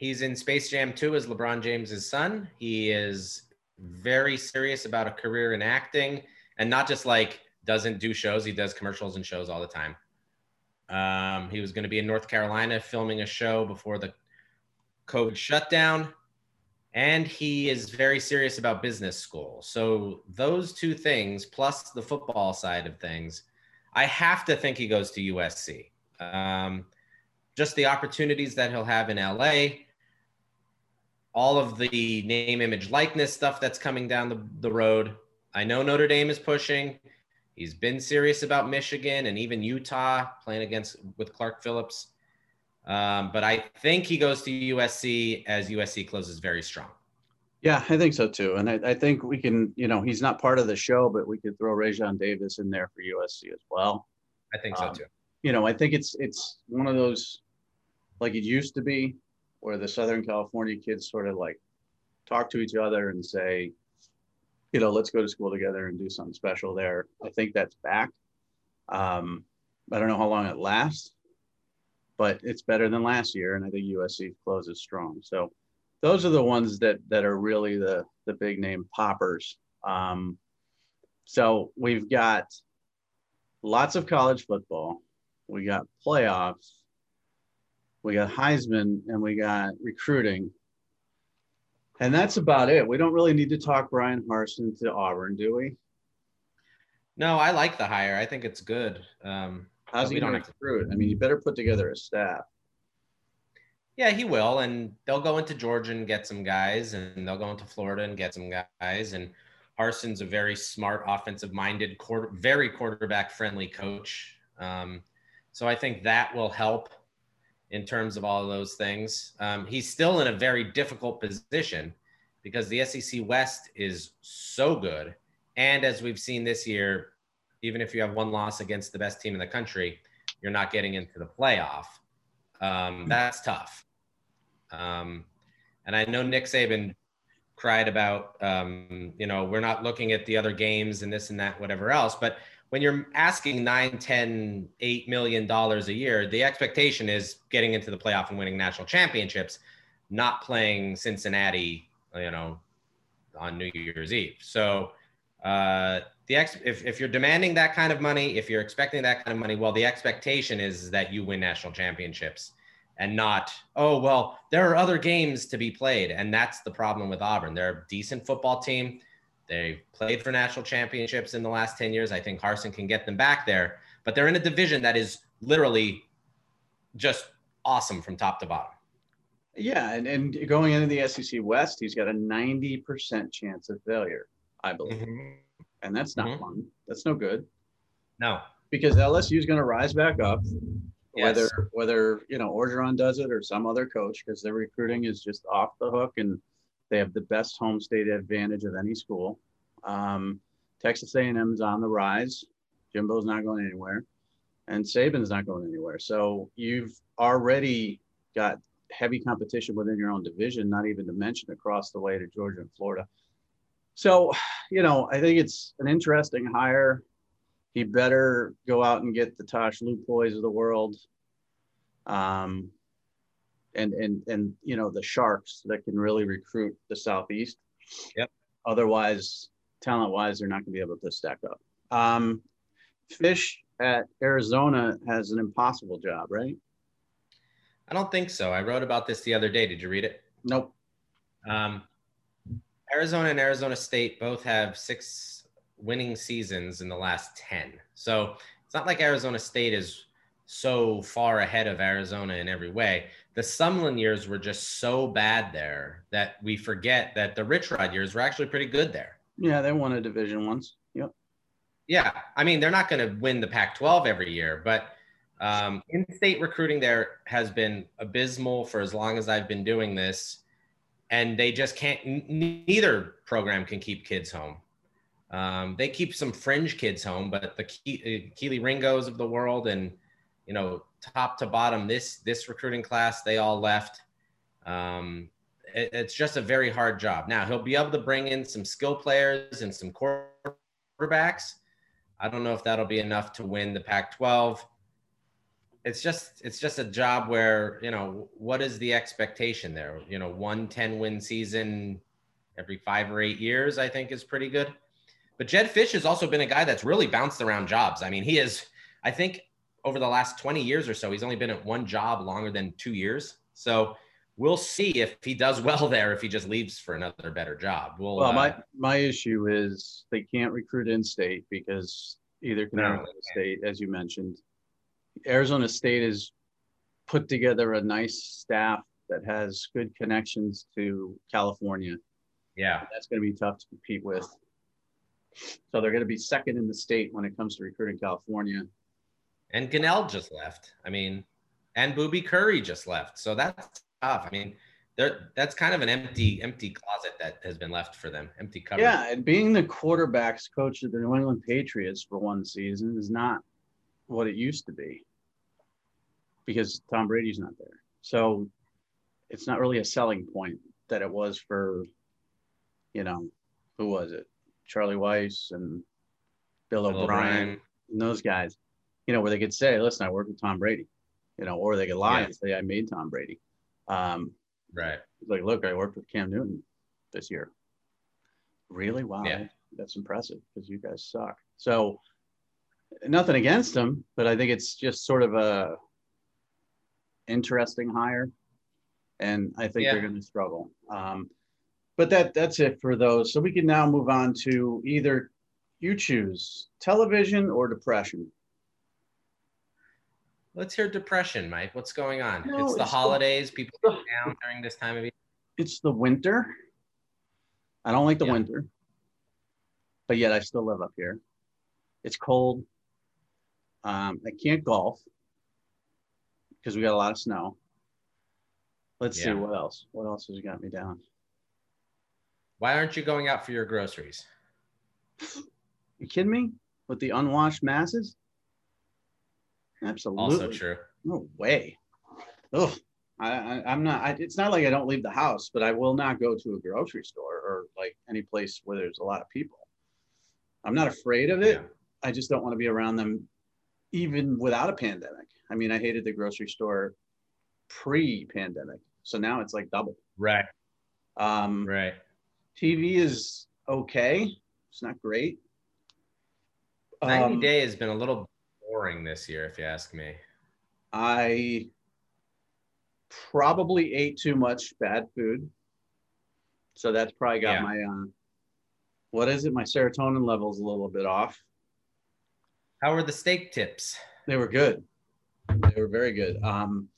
he's in Space Jam 2 as LeBron James's son. He is very serious about a career in acting and not just like doesn't do shows, he does commercials and shows all the time. Um, he was going to be in North Carolina filming a show before the COVID shutdown. And he is very serious about business school. So, those two things, plus the football side of things, I have to think he goes to USC. Um, just the opportunities that he'll have in LA, all of the name, image, likeness stuff that's coming down the, the road. I know Notre Dame is pushing. He's been serious about Michigan and even Utah playing against with Clark Phillips. Um, but I think he goes to USC as USC closes very strong. Yeah, I think so too. And I, I think we can, you know, he's not part of the show, but we could throw Rajon Davis in there for USC as well. I think so Um, too. You know, I think it's it's one of those like it used to be where the Southern California kids sort of like talk to each other and say, you know, let's go to school together and do something special there. I think that's back. Um, I don't know how long it lasts, but it's better than last year, and I think USC closes strong. So those are the ones that that are really the the big name poppers. Um, so we've got lots of college football, we got playoffs, we got Heisman, and we got recruiting. And that's about it. We don't really need to talk Bryan Harsin to Auburn, do we? No, I like the hire. I think it's good. Um, How's he don't going to to- recruit? I mean, you better put together a staff. Yeah, he will, and they'll go into Georgia and get some guys, and they'll go into Florida and get some guys. And Harsin's a very smart, offensive-minded, quarter, very quarterback-friendly coach. Um, so I think that will help in terms of all of those things. Um, he's still in a very difficult position because the SEC West is so good, and as we've seen this year, even if you have one loss against the best team in the country, you're not getting into the playoff. Um, that's tough. Um, and I know Nick Saban cried about, um, you know, we're not looking at the other games and this and that, whatever else. But when you're asking nine, 10, eight million dollars a year, the expectation is getting into the playoff and winning national championships, not playing Cincinnati, you know, on New Year's Eve. So uh, the ex- if, if you're demanding that kind of money, if you're expecting that kind of money, well, the expectation is that you win national championships and not, oh, well, there are other games to be played. And that's the problem with Auburn. They're a decent football team. They've played for national championships in the last 10 years. I think Harsin can get them back there, but they're in a division that is literally just awesome from top to bottom. Yeah, and, and going into the SEC West, he's got a 90% chance of failure, I believe. And that's not Mhm. fun. That's no good No. because LSU is going to rise back up, Yes. whether whether you know Orgeron does it or some other coach, because their recruiting is just off the hook and they have the best home state advantage of any school. Um, Texas A&M is on the rise. Jimbo's not going anywhere, and Saban's not going anywhere. So you've already got heavy competition within your own division, not even to mention across the way to Georgia and Florida. So, you know, I think it's an interesting hire. he better go out and get the Tosh Lupois of the world. Um, and and and you know the sharks that can really recruit the southeast. Yep. Otherwise, talent wise, they're not going to be able to stack up. Um, Fisch at Arizona has an impossible job, right? I don't think so. I wrote about this the other day. Did you read it? Nope. Um, Arizona and Arizona State both have six winning seasons in the last 10. So it's not like Arizona State is so far ahead of Arizona in every way. The Sumlin years were just so bad there that we forget that the Rich Rod years were actually pretty good there. Yeah, they won a division once. Yep. Yeah. I mean, they're not going to win the Pac 12 every year, but um, in state recruiting there has been abysmal for as long as I've been doing this. And they just can't, n- neither program can keep kids home. Um, they keep some fringe kids home, but the Ke- uh, Kelee Ringos of the world and, you know, top to bottom, this, this recruiting class, they all left. Um, it, it's just a very hard job. Now he'll be able to bring in some skill players and some quarterbacks. I don't know if that'll be enough to win the Pac 12 it's just it's just a job where you know what is the expectation there you know one 10 win season every five or eight years i think is pretty good but Jedd Fisch has also been a guy that's really bounced around jobs i mean he is i think over the last 20 years or so he's only been at one job longer than two years so we'll see if he does well there if he just leaves for another better job we'll, Well, uh, my my issue is they can't recruit in state because either can No. State, as you mentioned. Arizona State has put together a nice staff that has good connections to California. yeah That's going to be tough to compete with. So they're going to be second in the state when it comes to recruiting California. And Gunnell just left. I mean, and Booby Curry just left. So that's tough. I mean, they're, that's kind of an empty, empty closet that has been left for them. Empty cupboard. Yeah, and being the quarterbacks coach of the New England Patriots for one season is not what it used to be because Tom Brady's not there. So it's not really a selling point that it was for, you know, who was it? Charlie Weis and Bill, Bill O'Brien, O'Brien. and those guys, you know, where they could say, listen, I work with Tom Brady, you know, or they could lie Yeah. and say, I made Tom Brady. Um, Right. like, look, I worked with Cam Newton this year. Really? Wow. Yeah. That's impressive because you guys suck. So nothing against them, but I think it's just sort of a interesting hire. And I think Yeah. they're going to struggle. Um, but that that's it for those. So we can now move on to either you choose television or depression. Let's hear depression, Mike. What's going on? No, it's the it's the- holidays. People are down during this time of year. It's the winter. I don't like the Yeah. winter, but yet I still live up here. It's cold. Um, I can't golf because we got a lot of snow. Let's see what else. What else has got me down? Why aren't you going out for your groceries? You kidding me? With the unwashed masses? Absolutely. Also true. No way. Oh, I, I, I'm not. I, it's not like I don't leave the house, but I will not go to a grocery store or like any place where there's a lot of people. I'm not afraid of it. Yeah. I just don't want to be around them, even without a pandemic. I mean, I hated the grocery store pre-pandemic, so now it's like double. Right. Um, Right. TV is okay. It's not great. 90 Um, Day has been a little boring this year, if you ask me. I probably ate too much bad food. So that's probably got Yeah. my uh what is it? My serotonin levels a little bit off. How are the steak tips? They were good. They were very good. Um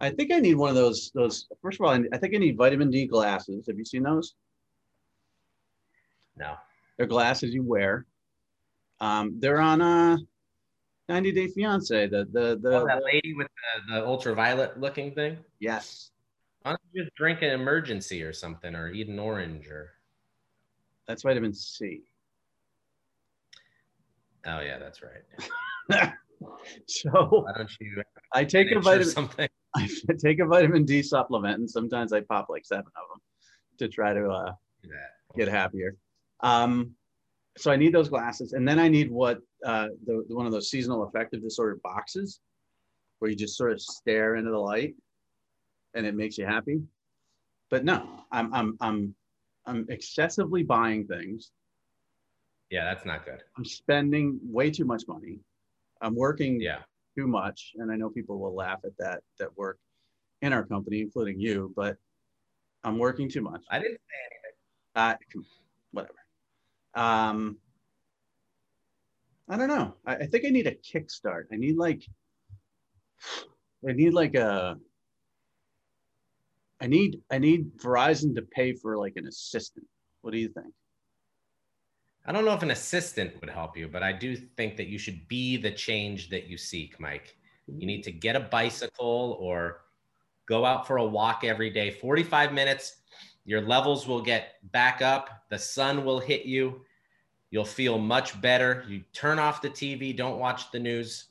I think I need one of those those first of all, I think I need vitamin D glasses. Have you seen those? No. They're glasses you wear. Um they're on uh 90 Day Fiance. The the the, Oh, that lady with the, the ultraviolet looking thing? yes. Why don't you just drink an emergency or something or eat an orange or That's vitamin C. oh yeah, that's right. so Why don't you I take a vitamin something? I take a vitamin D supplement and sometimes I pop like seven of them to try to uh, get happier. Um, so I need those glasses, and then I need what uh, the one of those seasonal affective disorder boxes, where you just sort of stare into the light, and it makes you happy. But no, I'm I'm I'm I'm excessively buying things. Yeah, that's not good. I'm spending way too much money. I'm working Yeah. too much, and I know people will laugh at that that work in our company, including you. But I'm working too much. I didn't say anything. Uh, whatever. Um, I don't know. I, I think I need a kickstart. I need like, I need like a, I need I need Verizon to pay for like an assistant. What do you think? I don't know if an assistant would help you, but I do think that you should be the change that you seek, Mike. You need to get a bicycle or go out for a walk every day, 45 minutes. Your levels will get back up. The sun will hit you. You'll feel much better. You turn off the TV, don't watch the news,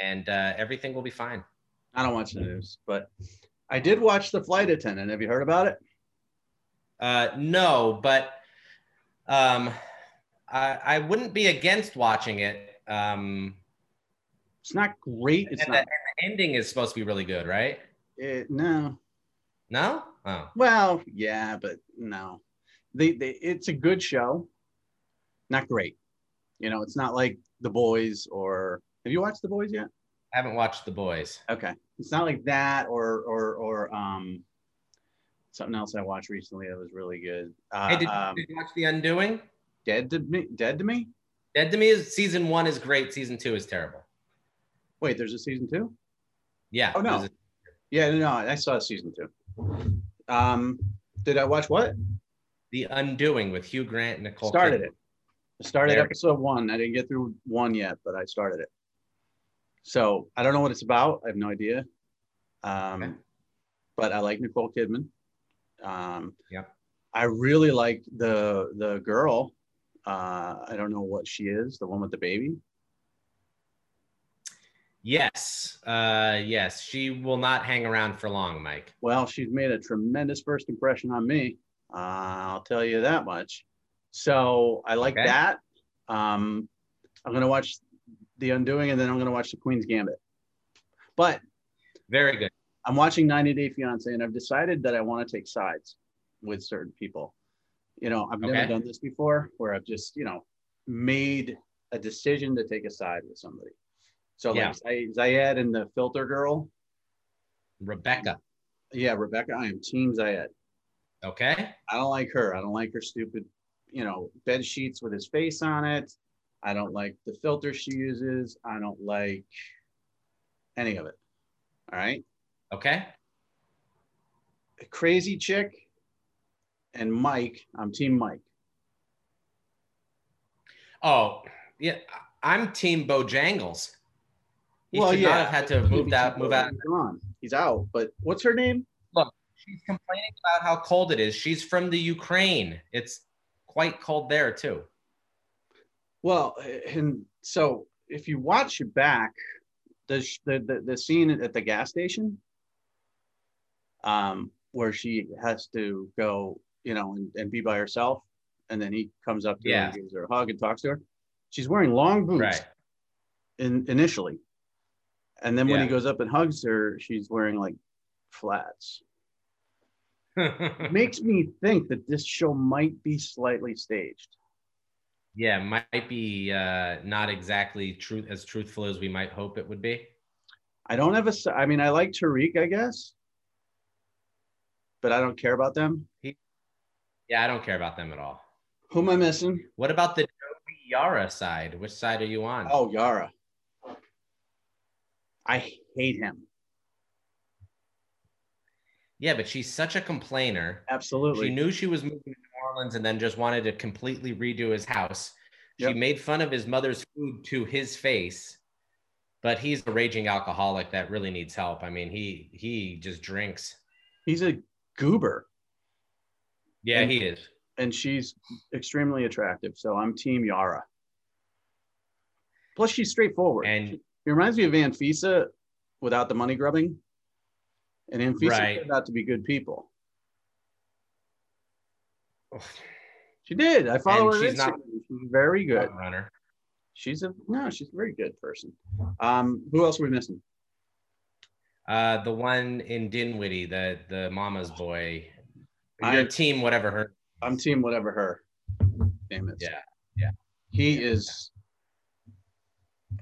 and uh, everything will be fine. I don't watch the news, but I did watch The Flight Attendant. Have you heard about it? Uh, no, but um, I, I wouldn't be against watching it. Um, It's not great. It's and, not. the, and the ending is supposed to be really good, right? It, no. No? Oh. Well, yeah, but no. They, they it's a good show. Not great. You know, it's not like The Boys or have you watched The Boys yet? I haven't watched The Boys. Okay. It's not like that or or or um something else I watched recently that was really good. Uh, hey, did, um, did you watch The Undoing? Dead to me Dead to Me? Dead to Me is season one is great. Season two is terrible. Wait, there's a season two? Yeah. Oh, no. a- Yeah, no, I saw season two. Um did I watch what? the Undoing with Hugh Grant and Nicole. started Kidman. it. I started Very- episode one. I didn't get through one yet, but I started it. So I don't know what it's about. I have no idea. Um, Okay. But I like Nicole Kidman. Um, yeah. I really like the the girl. Uh, I don't know what she is. The one with the baby. Yes. Uh, yes. She will not hang around for long, Mike. Well, she's made a tremendous first impression on me. Uh, I'll tell you that much. So I like Okay. that. Um, I'm gonna watch The Undoing, and then I'm gonna watch The Queen's Gambit. But Very good. I'm watching 90 Day Fiance, and I've decided that I want to take sides with certain people. You know, I've never Okay. done this before, where I've just you know made a decision to take a side with somebody. So Yeah. like Zay- Zied and the Filter Girl, Rebecca. yeah, Rebecca, I am Team Zied. Okay. I don't like her. I don't like her stupid, you know, bed sheets with his face on it. I don't like the filter she uses. I don't like any of it. All right. Okay. A crazy chick and Mike. I'm team Mike. Oh, yeah. I'm Team Bojangles. He well, should yeah. not have had to move that move out. He's gone. He's out. But what's her name? Look, she's complaining about how cold it is. She's from the Ukraine. It's quite cold there too. Well, and so if you watch it back, the the the, scene at the gas station, um, where she has to go, you know, and, and be by herself, and then he comes up to her and gives her a hug and talks to her. She's wearing long boots Right. in, initially, and then when he goes up and hugs her, she's wearing like flats. Makes me think that this show might be slightly staged. yeah, might be uh, not exactly truth as truthful as we might hope it would be. I don't have a. I mean, I like Tariq, I guess, but I don't care about them. Yeah, I don't care about them at all. Who am I missing? What about the Yara side? Which side are you on? Oh, Yara. I hate him. Yeah, but she's such a complainer. Absolutely. She knew she was moving to New Orleans and then just wanted to completely redo his house. She Yep. made fun of his mother's food to his face, but he's a raging alcoholic that really needs help. I mean, he he just drinks. He's a goober, Yeah, And- he is. and she's extremely attractive. So I'm Team Yara. Plus, she's straightforward. And She reminds me of Anfisa without the money grubbing. And Anfisa Right. turned out to be good people. She's She did. I follow And her. she's not- She's very good. runner. She's a no. She's a very good person. Um, who else are we missing? Uh, the one in Dinwiddie, the the mama's boy. I- Your team, whatever her. I'm team whatever her name is. Yeah, yeah. He is.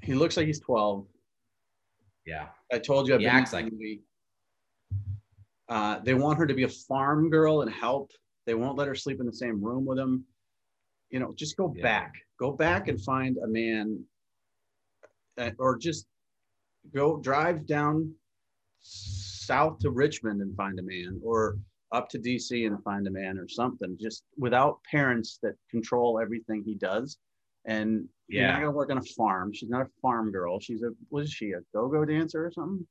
He looks like he's 12. Yeah. I told you. I've He been acts like- Uh, they want her to be a farm girl and help. They won't let her sleep in the same room with him. You know, just go Yeah. back. Go back and find a man, uh, or just go drive down south to Richmond and find a man, or up to DC and find a man, or something. Just without parents that control everything he does. And you're not gonna work on a farm. She's not a farm girl. She's a was she? A go-go dancer or something?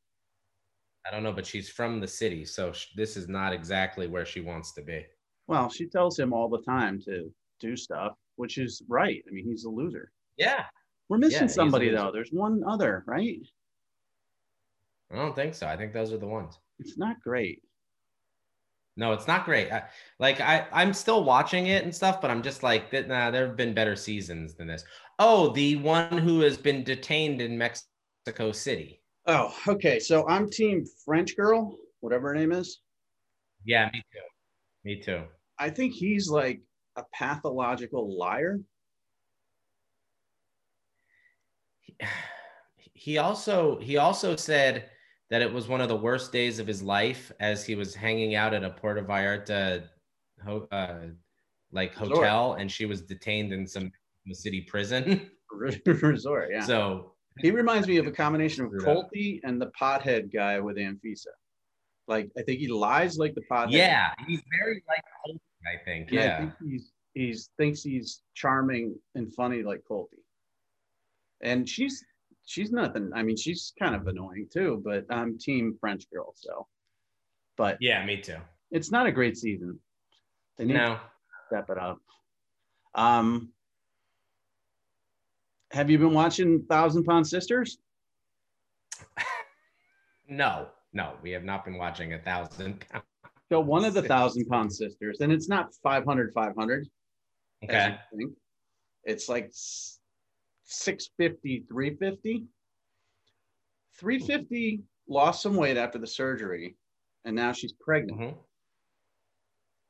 I don't know, but she's from the city, so sh- this is not exactly where she wants to be. Well, she tells him all the time to do stuff, which is right. I mean, he's a loser. Yeah. We're missing a somebody though. There's one other, right? I don't think so. I think those are the ones. It's not great. No, it's not great. I, like I, I'm still watching it and stuff, but I'm just like. Nah, there have been better seasons than this. Oh, the one who has been detained in Mexico City. Oh, okay. So I'm team French girl, whatever her name is. Yeah, me too. Me too. I think he's like a pathological liar. He also he also said that it was one of the worst days of his life as he was hanging out at a Puerto Vallarta uh, like Resort. hotel, and she was detained in some city prison. Resort, yeah. So he reminds me of a combination of Colty and the pothead guy with Anfisa. Like I think he lies like the pothead. yeah, he's very like Hulk, I think. And I Yeah. think he's he's thinks he's charming and funny like Colty. And she's she's nothing. I mean, she's kind of annoying too, but I'm team French girl, so but Yeah, me too. it's not a great season. They need to step it up. Um have you been watching Thousand Pound Sisters? No, no, we have not been watching a thousand pounds. So one of the Thousand Pound Sisters, and it's not 500 500. Okay. It's like 650, 350. 350 lost some weight after the surgery, and now she's pregnant. Mhm.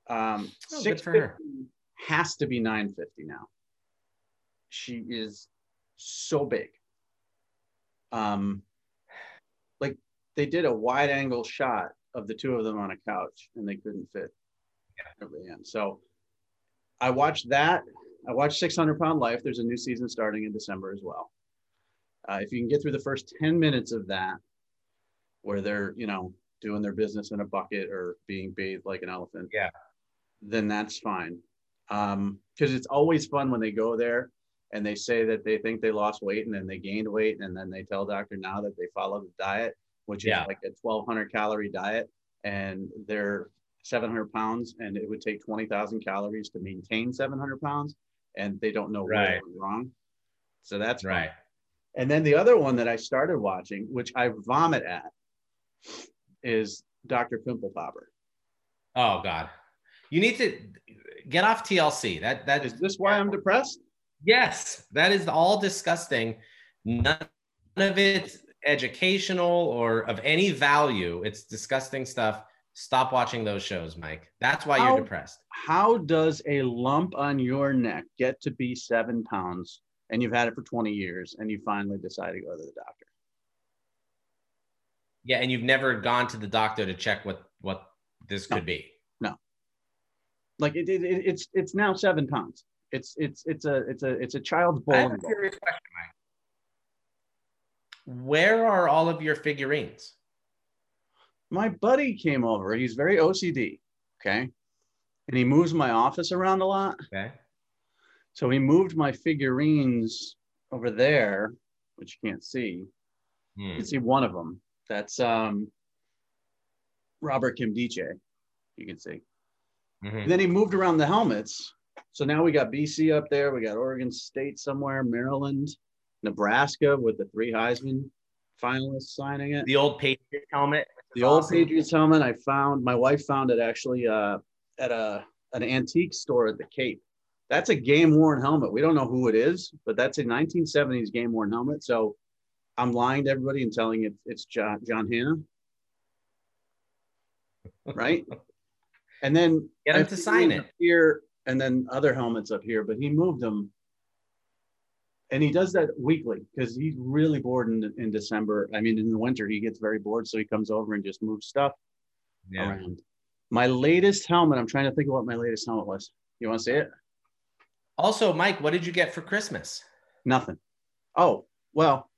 Um, Oh, for her. 650 has to be 950 now. She is so big. Um, like they did a wide angle shot of the two of them on a couch, and they couldn't fit the end. So I watched that. I watched 600 Pound Life. There's a new season starting in December as well. Uh, if you can get through the first 10 minutes of that, where they're, you know, doing their business in a bucket or being bathed like an elephant, Yeah. then that's fine. Um, because it's always fun when they go there and they say that they think they lost weight and then they gained weight and then they tell doctor now that they follow the diet, which is Yeah. like a 1200 calorie diet and they're 700 pounds and it would take 20,000 calories to maintain 700 pounds and they don't know Right. it wrong. So that's fun. Right. And then the other one that I started watching, which I vomit at, is Dr. Pimple Popper. Oh God. You need to get off TLC. That that Is this why I'm depressed? yes, that is all disgusting. None of it's educational or of any value. It's disgusting stuff. Stop watching those shows, Mike. That's why How- you're depressed. How does a lump on your neck get to be seven pounds and you've had it for 20 years and you finally decide to go to the doctor? Yeah, and you've never gone to the doctor to check what what this No. could be. No. Like it, it, it- it's it's now seven pounds. It's it's it's a it's a it's a child's I have a ball. serious question, Mike. Where are all of your figurines? My buddy came over. He's very OCD. Okay. And he moves my office around a lot. Okay. So he moved my figurines over there, which you can't see. Hmm. You can see one of them. That's um, Robert Kimdiche. You can see. Mhm. And then he moved around the helmets. So now we got BC up there. We got Oregon State somewhere, Maryland, Nebraska with the three Heisman finalists signing it. The old Patriot helmet. The old Awesome. Patriots helmet I found. My wife found it actually uh, at a an antique store at the Cape. That's a game worn helmet. We don't know who it is, but that's a 1970s game worn helmet. So I'm lying to everybody and telling it it's John, John Hannah. Right. and then get him to sign it here and then other helmets up here, but he moved them. And he does that weekly because he's really bored in, in December. I mean, in the winter, he gets very bored. So he comes over and just moves stuff yeah. around. My latest helmet, I'm trying to think of what my latest helmet was. You want to see it? Also, Mike, what did you get for Christmas? Nothing. Oh, well,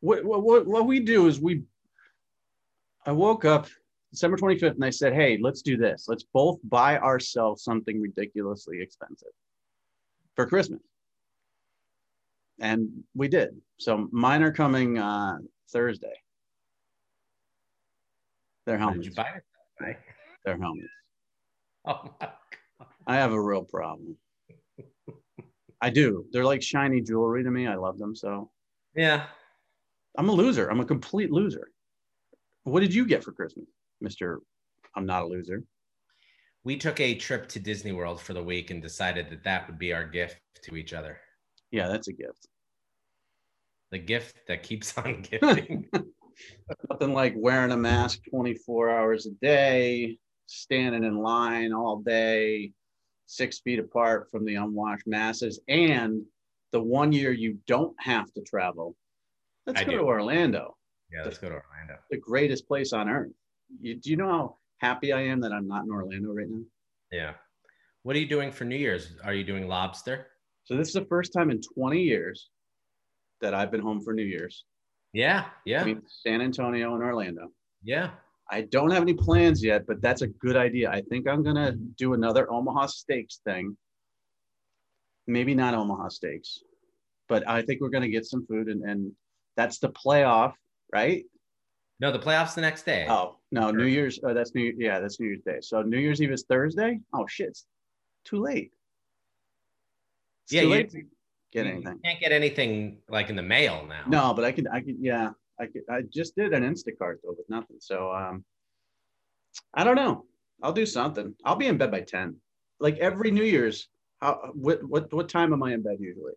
what, what, what we do is we, I woke up December 25th and I said, hey, let's do this. Let's both buy ourselves something ridiculously expensive for Christmas. And we did. So mine are coming uh, Thursday. They're helmets. did you buy it? They're helmets. Oh my God. I have a real problem. I do. They're like shiny jewelry to me. I love them. So yeah. I'm a loser. I'm a complete loser. What did you get for Christmas, Mr. I'm not a loser? We took a trip to Disney World for the week and decided that that would be our gift to each other. Yeah, that's a gift. The gift that keeps on giving. Nothing like wearing a mask 24 hours a day, standing in line all day, six feet apart from the unwashed masses, and the one year you don't have to travel. Let's I go do. to Orlando. Yeah, let's go to Orlando. The greatest place on earth. You, do you know how happy I am that I'm not in Orlando right now? Yeah. What are you doing for New Year's? Are you doing lobster? So this is the first time in 20 years that I've been home for New Year's. Yeah, yeah. I mean, San Antonio and Orlando. Yeah. I don't have any plans yet, but that's a good idea. I think I'm gonna do another Omaha Steaks thing. Maybe not Omaha Steaks, but I think we're gonna get some food, and, and that's the playoff, right? No, the playoffs the next day. Oh no, New Year's. Oh, that's New. Yeah, that's New Year's Day. So New Year's Eve is Thursday. Oh shit, it's too late. It's yeah, too late get anything. You can't get anything like in the mail now. No, but I can. I can. Yeah, I could. I just did an Instacart though with nothing. So um, I don't know. I'll do something. I'll be in bed by ten. Like every New Year's. How? What? What? What time am I in bed usually?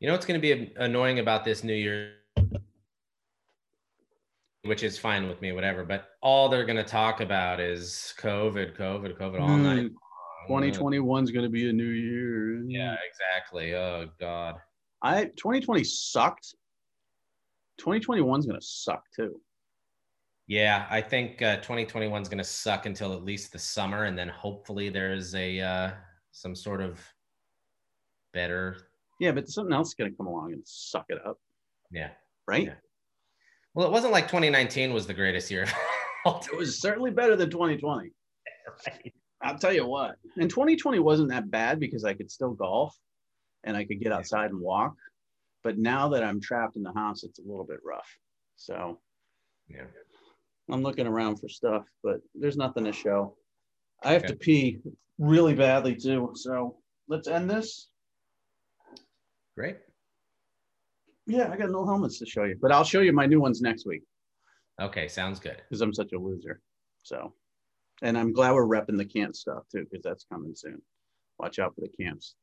You know what's going to be annoying about this New Year, which is fine with me, whatever. But all they're going to talk about is COVID, COVID, COVID all mm. night. 2021 is going to be a new year. Yeah, exactly. Oh God. I 2020 sucked. 2021 is going to suck too. Yeah, I think uh, 2021 is going to suck until at least the summer, and then hopefully there's a uh, some sort of better. Yeah, but something else is going to come along and suck it up. Yeah. Right. Yeah. Well, it wasn't like 2019 was the greatest year. it was certainly better than 2020. Right. I'll tell you what, and 2020 wasn't that bad because I could still golf and I could get outside and walk. But now that I'm trapped in the house, it's a little bit rough. So, yeah, I'm looking around for stuff, but there's nothing to show. I have okay. to pee really badly too. So let's end this. Great. Yeah, I got no helmets to show you, but I'll show you my new ones next week. Okay, sounds good. Because I'm such a loser. So. And I'm glad we're repping the camp stuff too, because that's coming soon. Watch out for the camps.